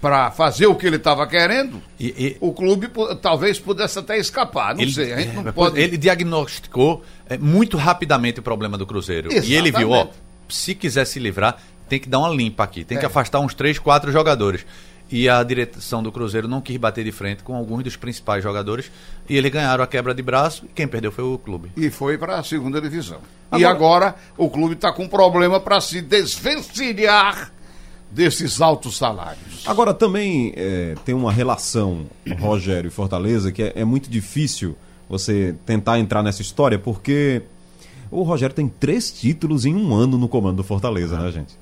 para fazer o que ele estava querendo, E- e- o clube talvez pudesse até escapar. Não sei, a gente não é, pode. Ele diagnosticou é, muito rapidamente o problema do Cruzeiro. E ele viu, ó, Exatamente. se quiser se livrar, tem que dar uma limpa aqui, tem que É. afastar uns três, quatro jogadores. E a direção do Cruzeiro não quis bater de frente com alguns dos principais jogadores. E eles ganharam a quebra de braço e quem perdeu foi o clube. E foi para a segunda divisão. E agora o clube está com problema para se desvencilhar desses altos salários. Agora também é, tem uma relação Rogério e Fortaleza que é, é muito difícil você tentar entrar nessa história porque o Rogério tem três títulos em um ano no comando do Fortaleza, né, gente?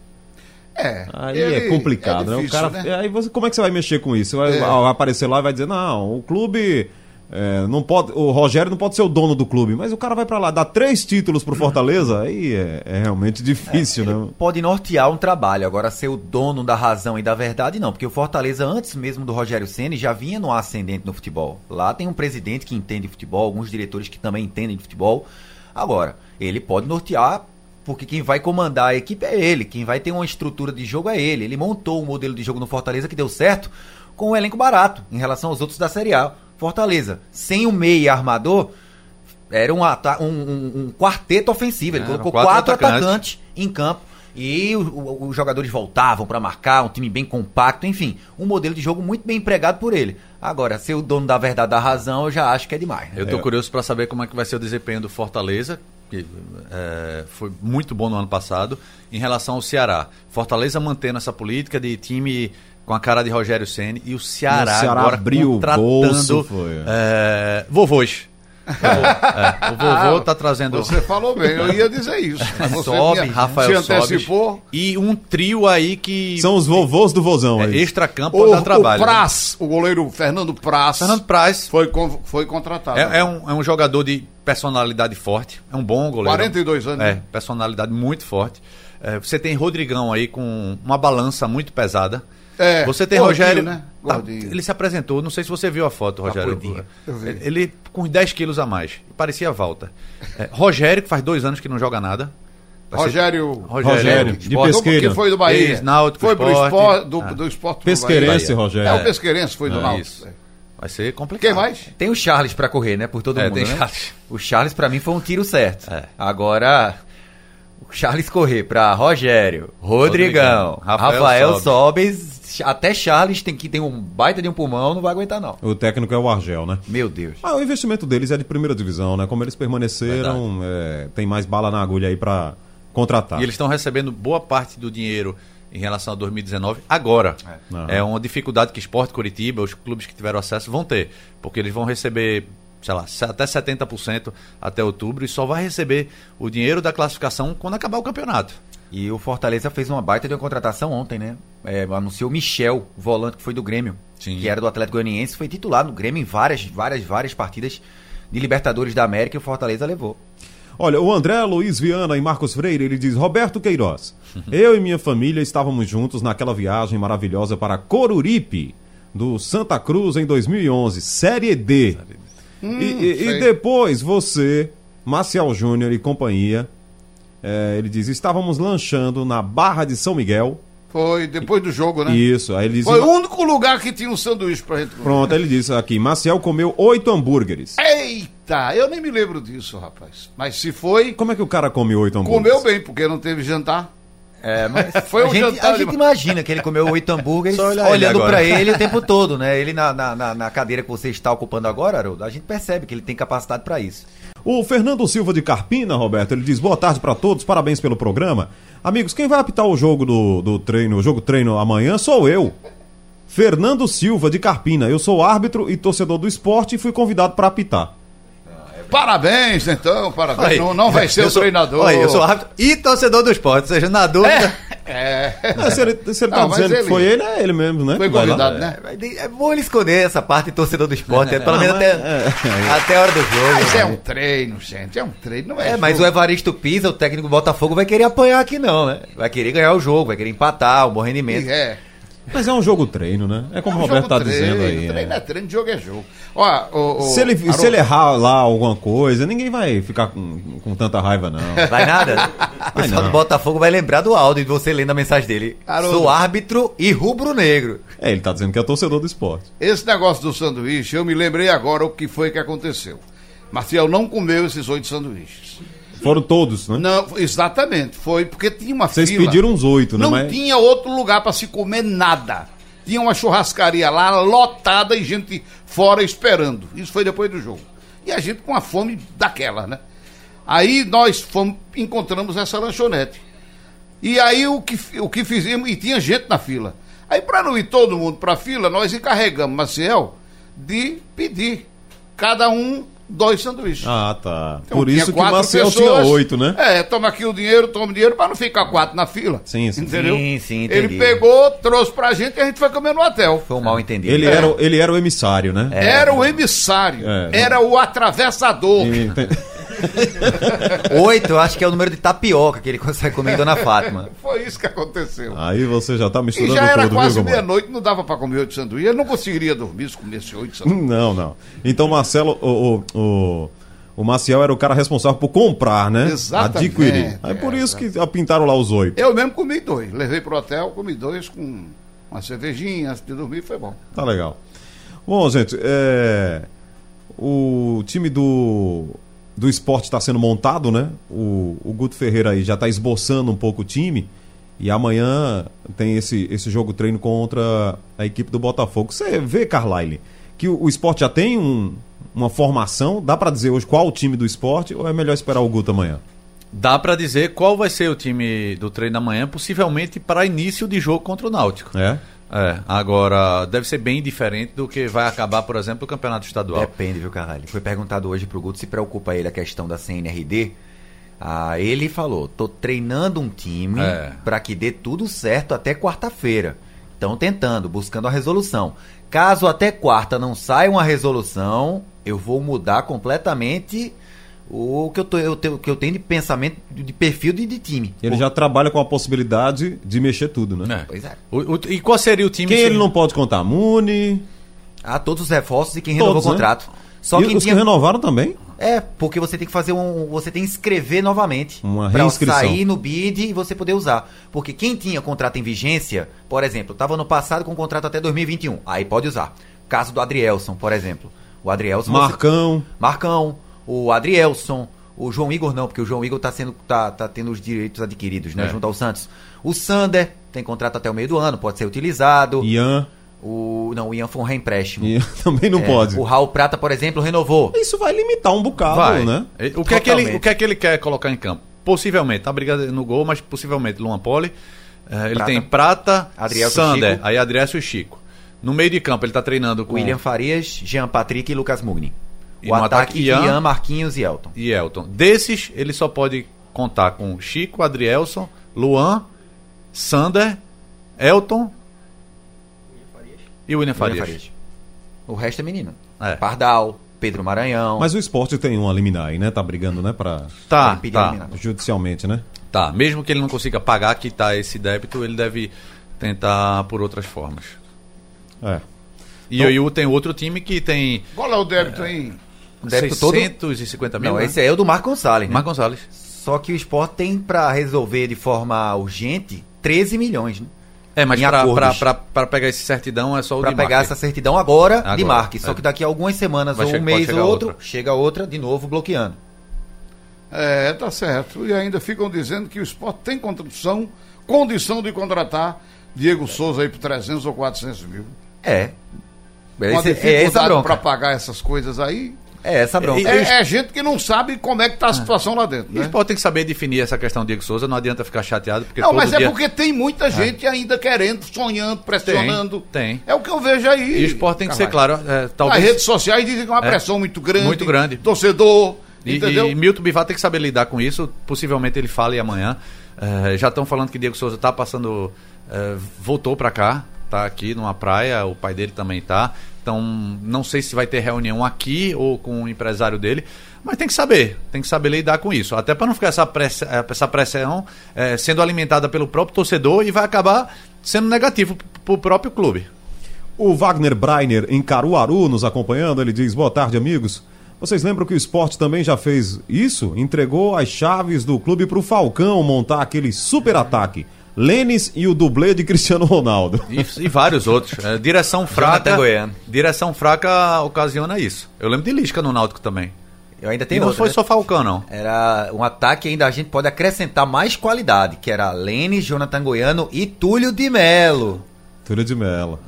É. Aí ele- é complicado, né? O difícil, cara, né? Aí você, como é que você vai mexer com isso? Vai, É. vai aparecer lá e vai dizer, não, o clube. É, não pode, o Rogério não pode ser o dono do clube, mas o cara vai pra lá, dá três títulos pro Fortaleza, aí é, é realmente difícil, né? Pode nortear um trabalho, agora ser o dono da razão e da verdade, não. Porque o Fortaleza, antes mesmo do Rogério Ceni já vinha no ascendente no futebol. Lá tem um presidente que entende futebol, alguns diretores que também entendem de futebol. Agora, ele pode nortear, porque quem vai comandar a equipe é ele. Quem vai ter uma estrutura de jogo é ele. Ele montou um modelo de jogo no Fortaleza que deu certo com um elenco barato em relação aos outros da Série A. Fortaleza, sem o meia armador, era um, um- um- um quarteto ofensivo. Ele Eram colocou quatro quatro, atacantes. atacantes em campo E o- o- os jogadores voltavam pra marcar, um time bem compacto, enfim, um modelo de jogo muito bem empregado por ele. Agora, ser o dono da verdade da razão, eu já acho que é demais. né? Eu tô curioso para saber como é que vai ser o desempenho do Fortaleza, que é, foi muito bom no ano passado, em relação ao Ceará. Fortaleza mantendo essa política de time com a cara de Rogério Ceni e o Ceará, O Ceará agora abriu o contratando bolso, foi. é, vovôs. É, o vovô tá trazendo Você falou bem, eu ia dizer isso. Você Sobe, Rafael se antecipou. Sobes e um trio aí que São os vovôs do vozão é, aí. extra-campo O, dá trabalho. o né? Praz, o goleiro Fernando Praz, Fernando Praz foi, foi contratado. é, é um, é um jogador de personalidade forte, é um bom goleiro. 42 anos, É, né? personalidade muito forte. É, você tem Rodrigão aí com uma balança muito pesada. É, você tem gordinho, Rogério. né? tá- ele se apresentou, não sei se você viu a foto, Rogério. gordinho. Eu vi. Ele com 10 quilos a mais. Parecia Walter. É, Rogério, que faz dois anos que não joga nada. Ser- Rogério, Rogério, de Esporte, Pesqueira. que foi do Bahia. Ex-Náutico, foi pro Esporte. esporte, do, Ah. do esporte Pesqueirense, Bahia. Rogério. É, o Pesqueirense foi do É, Náutico. isso. Vai ser complicado. Quem mais? Tem o Charles pra correr, né? Por todo É, mundo, tem né? Charles. O Charles pra mim foi um tiro certo. É. Agora, o Charles correr pra Rogério, Rodrigão, Rodrigão, Rafael, Rafael Sobes, até Charles tem que tem um baita de um pulmão, não vai aguentar não. O técnico é o Argel, né? Meu Deus. Ah, o investimento deles é de primeira divisão, né? Como eles permaneceram, é, tem mais bala na agulha aí pra contratar. E eles estão recebendo boa parte do dinheiro em relação a 2019 agora. É, uma dificuldade que Esporte Curitiba, os clubes que tiveram acesso vão ter, porque eles vão receber, sei lá, até 70% até outubro e só vai receber o dinheiro da classificação quando acabar o campeonato. E o Fortaleza fez uma baita de uma contratação ontem, né? É, anunciou o Michel, o volante que foi do Grêmio, Sim. que era do Atlético Goianiense, foi titular no Grêmio em várias, várias, várias partidas de Libertadores da América e o Fortaleza levou. Olha, o André Luiz Viana e Marcos Freire, ele diz: Roberto Queiroz, eu e minha família estávamos juntos naquela viagem maravilhosa para Coruripe, do Santa Cruz em 2011, Série D. E- e, e sei. depois você, Marcial Júnior e companhia, é, ele diz: estávamos lanchando na Barra de São Miguel. Foi depois do jogo, né? Isso, aí ele diz: Foi o único lugar que tinha um sanduíche pra gente comer. Pronto, ele disse aqui: Marcial comeu oito hambúrgueres. Eita, eu nem me lembro disso, rapaz. Mas se foi, Como é que o cara come oito hambúrgueres? comeu bem, porque não teve jantar. É, mas Foi a um gente, jantar a gente imagina que ele comeu oito hambúrgueres Só olhar ele olhando agora. pra ele o tempo todo, né? Ele na, na, na- na cadeira que você está ocupando agora, Haroldo, a gente percebe que ele tem capacidade pra isso. O Fernando Silva de Carpina, Roberto, ele diz: boa tarde pra todos, parabéns pelo programa. Amigos, quem vai apitar o jogo do, do treino, o jogo treino amanhã sou eu. Fernando Silva de Carpina. Eu sou árbitro e torcedor do esporte e fui convidado para apitar. Parabéns, então, parabéns. Não, não vai ser o sou- treinador. Eu sou árbitro e torcedor do esporte, ou seja, na dúvida. É, É, se ele, se ele tá Não, mas dizendo ele- que foi ele, é ele mesmo, né? foi convidado, né? É bom ele esconder essa parte de torcedor do esporte, é, pelo Ah, menos até, é, até a hora do jogo. Mas é né? um treino, gente. É um treino, não é? É, mas o jogo. Evaristo Pisa, o técnico do Botafogo, vai querer apanhar aqui não, né? Vai querer ganhar o jogo, vai querer empatar, um bom rendimento. É. Mas é um jogo treino, né? É como É o um Roberto jogo tá treino, dizendo aí. Treino né? é treino, jogo é jogo. Ó, o, o, Se ele, se Haroldo, ele errar lá alguma coisa, ninguém vai ficar com, com tanta raiva, não. Vai nada? O pessoal do Botafogo vai lembrar do áudio de você lendo a mensagem dele. Haroldo. Sou árbitro e rubro-negro. É, ele tá dizendo que é torcedor do esporte. Esse negócio do sanduíche, eu me lembrei agora o que foi que aconteceu. Marcial não comeu esses oito sanduíches. Foram todos, né? Não, exatamente. Foi porque tinha uma Vocês fila. pediram uns oito, né? Não Mas- tinha outro lugar para se comer nada. Tinha uma churrascaria lá lotada e gente fora esperando. Isso foi depois do jogo. E a gente com a fome daquela, né? Aí nós fomos, encontramos essa lanchonete. E aí o que, o que fizemos, e tinha gente na fila. Aí para não ir todo mundo para a fila, nós encarregamos Maciel de pedir cada um dois sanduíches. Ah, tá. Então, Por tinha isso que o quatro Marcel tinha pessoas. oito, né? É, toma aqui o dinheiro, toma o dinheiro para não ficar quatro na fila. Sim, sim. Entendeu? Sim, sim, Ele entendi. pegou, trouxe pra gente e a gente foi comer no hotel. Foi um mal entendido. Ele, É. era, o- ele era o emissário, né? Era o emissário, É. era o atravessador. E tem- Oito, eu acho que é o número de tapioca que ele consegue comer em Dona Fátima. Foi isso que aconteceu. Aí você já tá e misturando já era tudo, quase meia-noite, não dava pra comer oito sanduíches. Ele não conseguiria dormir se comesse oito sanduíches. Não, não. Então, Marcelo, o, o, o, o Maciel era o cara responsável por comprar, né? Exatamente, Adquirir. Aí é, por isso que pintaram lá os oito. Eu mesmo comi dois. Levei pro hotel, comi dois com uma cervejinha antes de dormir, foi bom. Tá legal. Bom, gente, é... o time do, do esporte está sendo montado, né? O, o Guto Ferreira aí já está esboçando um pouco o time. E amanhã tem esse, esse jogo treino contra a equipe do Botafogo. Você vê, Carlyle, que o, o esporte já tem um, uma formação? Dá para dizer hoje qual o time do esporte ou é melhor esperar o Guto amanhã? Dá para dizer qual vai ser o time do treino amanhã, possivelmente para início de jogo contra o Náutico. É? É, agora deve ser bem diferente do que vai acabar, por exemplo, o campeonato estadual. Depende, viu, caralho? Foi perguntado hoje pro Guto se preocupa ele a questão da CNRD. Ah, ele falou: tô treinando um time É. pra que dê tudo certo até quarta-feira. Estão tentando, buscando a resolução. Caso até quarta não saia uma resolução, eu vou mudar completamente o que eu, tô, eu tenho, o que eu tenho de pensamento, de perfil de, de time. Ele já trabalha com a possibilidade de mexer tudo, né? É. Pois é. O- o- e qual seria o time Quem se- ele não pode contar? Muni. Há todos os reforços e quem renovou Todos, o né? contrato. Só e quem os tinha... que renovaram também? É, porque você tem que fazer um. Você tem que inscrever novamente. Uma pra reinscrição. sair no bid e você poder usar. Porque quem tinha contrato em vigência, por exemplo, estava no passado com contrato até 2021. Aí pode usar. Caso do Adrielson, por exemplo. O Adrielson. você- Marcão. O Adrielson, o João Igor não, porque o João Igor tá, sendo, tá, tá tendo os direitos adquiridos, né? É. Junto ao Santos. O Sander tem contrato até o meio do ano, pode ser utilizado. Ian. O. Não, o Ian foi um reempréstimo. Ian também não É, pode. O Raul Prata, por exemplo, renovou. Isso vai limitar um bocado, Vai. né? O que, é que ele, o que é que ele quer colocar em campo? Possivelmente, tá brigando no gol, mas possivelmente Luan Poli. Eh, ele Prata. tem Prata, Adrielson, Sander, Chico. aí Adrielson e Chico. No meio de campo ele tá treinando com William Farias, Jean Patrick e Lucas Mugni. E O no ataque, ataque, Ian. Ian, Marquinhos e Elton. e Elton. Desses, ele só pode contar com Chico, Adrielson, Luan, Sander, Elton e William William Farias. Farias. O resto é menino. É. Pardal, Pedro Maranhão. Mas o esporte tem uma liminar aí, né? Tá brigando, né? Pra... Tá, pediu tá. eliminar. Judicialmente, né? Tá, mesmo que ele não consiga pagar, quitar esse débito, ele deve tentar por outras formas. É. E o IU tem outro time que tem Qual é o débito aí? Débito todo? 650 mil. Não, né? esse é o do Marco Gonçalves. Né? Marco Gonçalves. Só que o Sport tem pra resolver de forma urgente 13 milhões, né? É, mas pra pegar esse certidão é só o Pra de pegar Marque. essa certidão agora, de Agora, Marque. Só é. que daqui a algumas semanas, Vai ou um mês ou outro, outra. chega outra de novo bloqueando. É, tá certo. E ainda ficam dizendo que o esporte tem condição, condição de contratar Diego Souza aí por 300 ou 400 mil. É. Com a Esse- é essa dificuldade bronca. para pagar essas coisas aí. É essa bronca. E- É, é gente que não sabe como é que tá a situação lá dentro, E o né? Sport tem que saber definir essa questão do Diego Souza, não adianta ficar chateado, porque Não, mas dia... é porque tem muita gente ainda querendo, sonhando, pressionando. tem. É o que eu vejo aí. E o Sport tem que ser claro, é, talvez... redes sociais dizem que é uma É. pressão muito grande. Muito grande. Torcedor, E, entendeu? e Milton Bivar tem que saber lidar com isso. Possivelmente ele fale amanhã. É, já estão falando que Diego Souza está passando. é, voltou para cá, tá aqui numa praia. O pai dele também tá. Então não sei se vai ter reunião aqui ou com o empresário dele. Mas tem que saber, tem que saber lidar com isso. Até para não ficar essa, press, é, essa pressão é, sendo alimentada pelo próprio torcedor e vai acabar sendo negativo para o próprio clube. O Wagner Breiner, em Caruaru, nos acompanhando, ele diz: Boa tarde, amigos. Vocês lembram que o esporte também já fez isso? Entregou as chaves do clube para o Falcão montar aquele super ataque. Lênis e o dublê de Cristiano Ronaldo. E, e vários outros. É, direção fraca. Direção fraca ocasiona isso. Eu lembro de Lisca no Náutico também. Eu ainda E tenho não outra, foi né? só Falcão, não. Era um ataque ainda a gente pode acrescentar mais qualidade, que era Lene, Jonathan Goiano e Túlio de Melo. Túlio de Mello.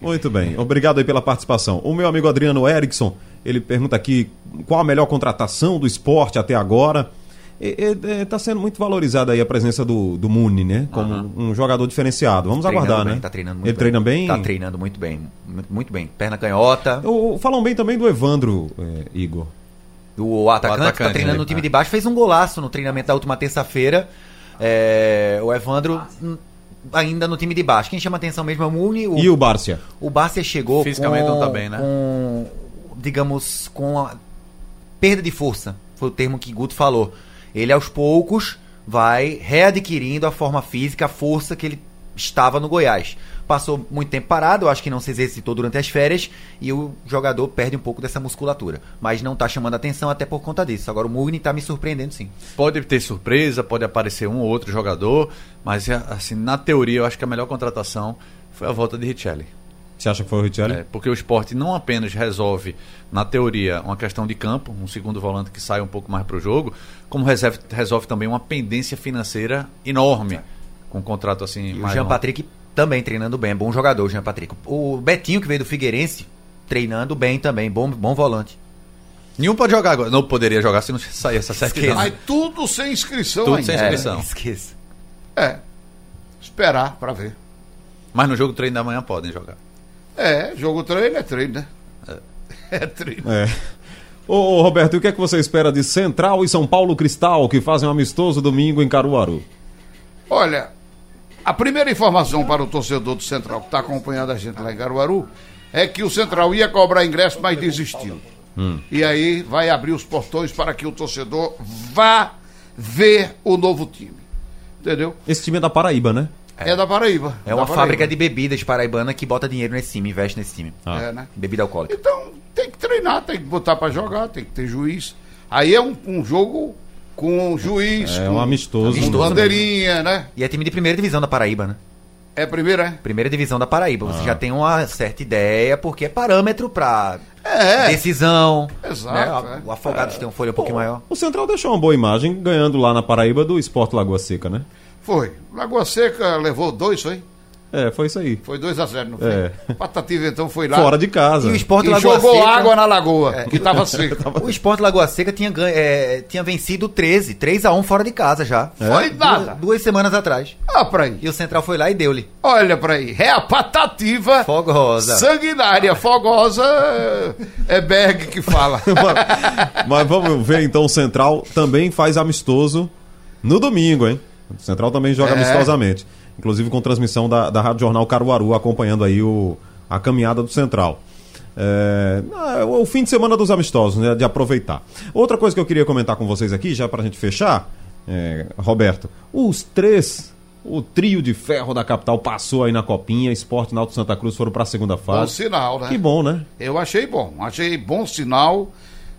Muito bem, obrigado aí pela participação. O meu amigo Adriano Erickson, ele pergunta aqui qual a melhor contratação do esporte até agora. Está sendo muito valorizada aí a presença do, do Muni, né? Como um jogador diferenciado. Vamos Treinando aguardar, bem, né? Tá treinando muito Ele bem. treina bem? Tá treinando muito bem. Muito, bem. Perna canhota. O- Falam bem também do Evandro, é, Igor. O atacante, O atacante, tá treinando né? no time É. de baixo, fez um golaço no treinamento da última terça-feira. É, o Evandro ainda no time de baixo. Quem chama atenção mesmo é o Muni. O, E o Bárcia? o Bárcia chegou Fisicamente com, não tá bem, né? com, digamos, com a perda de força. Foi o termo que Guto falou. Ele aos poucos vai readquirindo a forma física, a força que ele estava no Goiás. Passou muito tempo parado, eu acho que não se exercitou durante as férias e o jogador perde um pouco dessa musculatura. Mas não tá chamando atenção até por conta disso. Agora o Mugni tá me surpreendendo sim. Pode ter surpresa, pode aparecer um ou outro jogador, mas é, assim, na teoria eu acho que a melhor contratação foi a volta de Richelli. Você acha que foi o Richelli? É, porque o esporte não apenas resolve, na teoria, uma questão de campo, um segundo volante que sai um pouco mais para o jogo, como reserve- resolve também uma pendência financeira enorme com um contrato assim E o Jean longo. Patrick também treinando bem, é bom jogador, o Jean Patrick. O Betinho, que veio do Figueirense, treinando bem também, bom, bom volante. Nenhum pode jogar agora. Não poderia jogar se não sair essa certidão. Mas tudo sem inscrição Tudo ainda. sem inscrição. esqueça. É. Esperar pra ver. Mas no jogo treino da manhã podem jogar. É, jogo treino é treino, né? É, treino. É. Ô, Roberto, o que é que você espera de Central e São Paulo Cristal, que fazem um amistoso domingo em Caruaru? Olha, a primeira informação para o torcedor do Central que está acompanhando a gente lá em Caruaru é que o Central ia cobrar ingresso, mas desistiu. E aí vai abrir os portões para que o torcedor vá ver o novo time. Entendeu? Esse time é da Paraíba, né? É, da Paraíba. É uma da fábrica Paraíba. de bebidas paraibana que bota dinheiro nesse time, investe nesse time. Ah. É, né? Bebida alcoólica. Então tem que treinar, tem que botar para jogar, tem que ter juiz. Aí é um, um jogo com juiz, É com, um amistoso. com Amistoso bandeirinha, né? E é time de primeira divisão da Paraíba, né? É a primeira, é? Primeira divisão da Paraíba. Ah. Você já tem uma certa ideia, porque é parâmetro pra É. decisão. Exato, né? é. O Afogados tem um folha um pouquinho maior. O Central deixou uma boa imagem, ganhando lá na Paraíba do Esporte Lagoa Seca, né? Foi. Lagoa Seca levou dois, foi? É, foi isso aí. Foi 2 a 0 não foi? É. Patativa então foi lá. Fora de casa. E o Esporte e Lagoa jogou Seca. água na lagoa, que tava seca. O Esporte Lagoa Seca tinha, ganho, é, tinha vencido 13, 3x1 fora de casa já. Foi nada. Duas, duas semanas atrás. Olha pra aí. E o Central foi lá e deu-lhe. Olha pra aí. É a patativa Fogosa. sanguinária. Fogosa é Berg que fala. Mas vamos ver então, o Central também faz amistoso no domingo, hein? O Central também joga É. amistosamente. Inclusive com transmissão da, da Rádio Jornal Caruaru, acompanhando aí o, a caminhada do Central. É, ah, o fim de semana dos amistosos, né? De aproveitar. Outra coisa que eu queria comentar com vocês aqui, já pra gente fechar, é, Roberto, os três, o trio de ferro da capital passou aí na copinha, Esporte Náutico Santa Cruz foram pra segunda Bom fase. sinal, né? Que bom, né? Eu achei bom. Achei bom sinal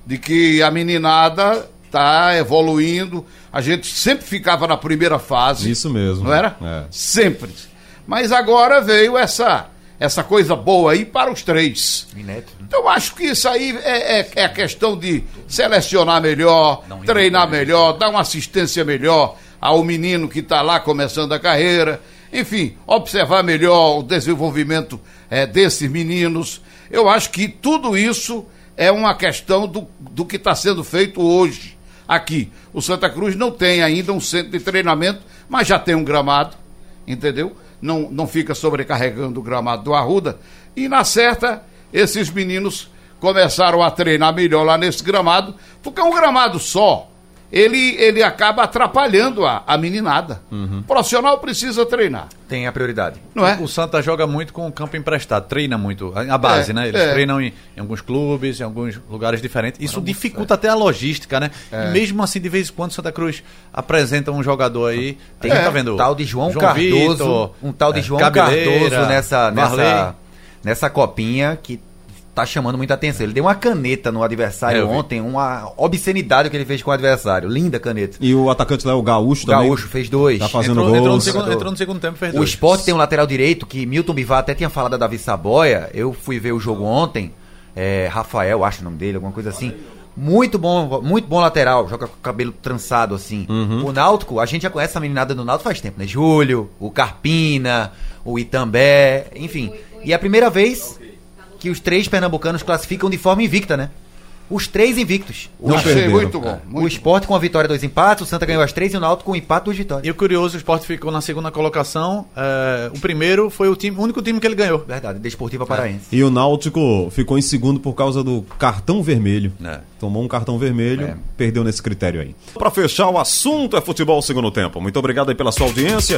de que a meninada tá evoluindo. A gente sempre ficava na primeira fase. Isso mesmo. Não era? É. Sempre. Mas agora veio essa essa coisa boa aí para os três. Inédito. Então acho que isso aí é, é, é a questão de selecionar melhor, Não, treinar não, melhor, dar uma assistência melhor ao menino que está lá começando a carreira. Enfim, observar melhor o desenvolvimento eh, desses meninos. Eu acho que tudo isso é uma questão do, do que está sendo feito hoje aqui. O Santa Cruz não tem ainda um centro de treinamento, mas já tem um gramado, entendeu? Não, não fica sobrecarregando o gramado do Arruda. E na certa, esses meninos começaram a treinar melhor lá nesse gramado, porque um gramado só, ele, ele acaba atrapalhando a, a meninada. O profissional precisa treinar, Tem a prioridade. não é? O Santa joga muito com o campo emprestado, treina muito. A base, É, né? Eles é. treinam em, em alguns clubes, em alguns lugares diferentes. Isso dificulta até a logística, né? É. E mesmo assim, de vez em quando, Santa Cruz apresenta um jogador aí. Tem, É. tá vendo? Um tal de João, Cardoso, Vitor, um tal de é, João Cabeleira, Cardoso nessa, nessa, nessa copinha que tá chamando muita atenção. Ele deu uma caneta no adversário É, ontem, uma obscenidade que ele fez com o adversário. Linda caneta. E o atacante lá, o Gaúcho O também. Gaúcho fez dois. Tá fazendo Entrou, entrou no gols. segundo, entrou no segundo tempo, fez O dois. esporte tem um lateral direito que Milton Bivar até tinha falado da Davi Saboia. Eu fui ver o jogo ontem. é, Rafael, acho o nome dele, alguma coisa assim. Muito bom, muito bom lateral, joga com o cabelo trançado assim. O Náutico, a gente já conhece a meninada do Náutico faz tempo, né? Júlio, o Carpina, o Itambé, enfim. E é a primeira vez que os três pernambucanos classificam de forma invicta, né? Os três invictos. O, Não Achei perderam. muito bom. o Muito esporte com a vitória dois empates, o Santa ganhou as três e o Náutico com o empate duas vitórias. E o curioso, o esporte ficou na segunda colocação. é, o primeiro foi o, time, o único time que ele ganhou. Verdade, Desportiva Paraense. E o Náutico ficou em segundo por causa do cartão vermelho. É. Tomou um cartão vermelho, É. perdeu nesse critério aí. Pra fechar, o assunto é futebol segundo tempo. Muito obrigado aí pela sua audiência.